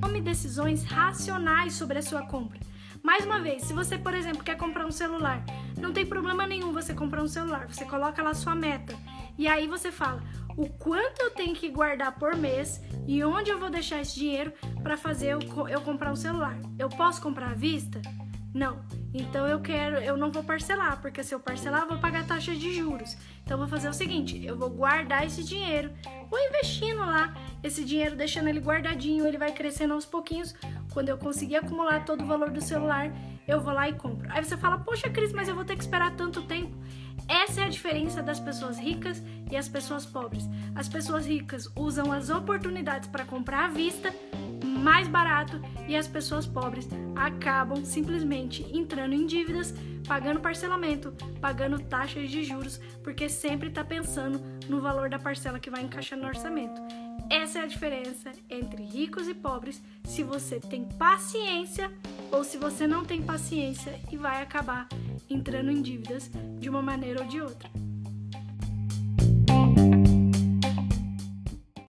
Tome decisões racionais sobre a sua compra. Mais uma vez, se você, por exemplo, quer comprar um celular, não tem problema nenhum você comprar um celular. Você coloca lá sua meta e aí você fala o quanto eu tenho que guardar por mês e onde eu vou deixar esse dinheiro para fazer eu, eu comprar um celular. Eu posso comprar à vista? Não. Então eu quero, eu não vou parcelar, porque se eu parcelar, eu vou pagar taxa de juros. Então eu vou fazer o seguinte, eu vou guardar esse dinheiro, vou investindo lá esse dinheiro, deixando ele guardadinho, ele vai crescendo aos pouquinhos. Quando eu conseguir acumular todo o valor do celular, eu vou lá e compro. Aí você fala: "Poxa, Cris, mas eu vou ter que esperar tanto tempo". Essa é a diferença das pessoas ricas e as pessoas pobres. As pessoas ricas usam as oportunidades para comprar à vista mais barato e as pessoas pobres acabam simplesmente entrando em dívidas, pagando parcelamento, pagando taxas de juros, porque sempre está pensando no valor da parcela que vai encaixar no orçamento. Essa é a diferença entre ricos e pobres, se você tem paciência ou se você não tem paciência e vai acabar entrando em dívidas de uma maneira ou de outra.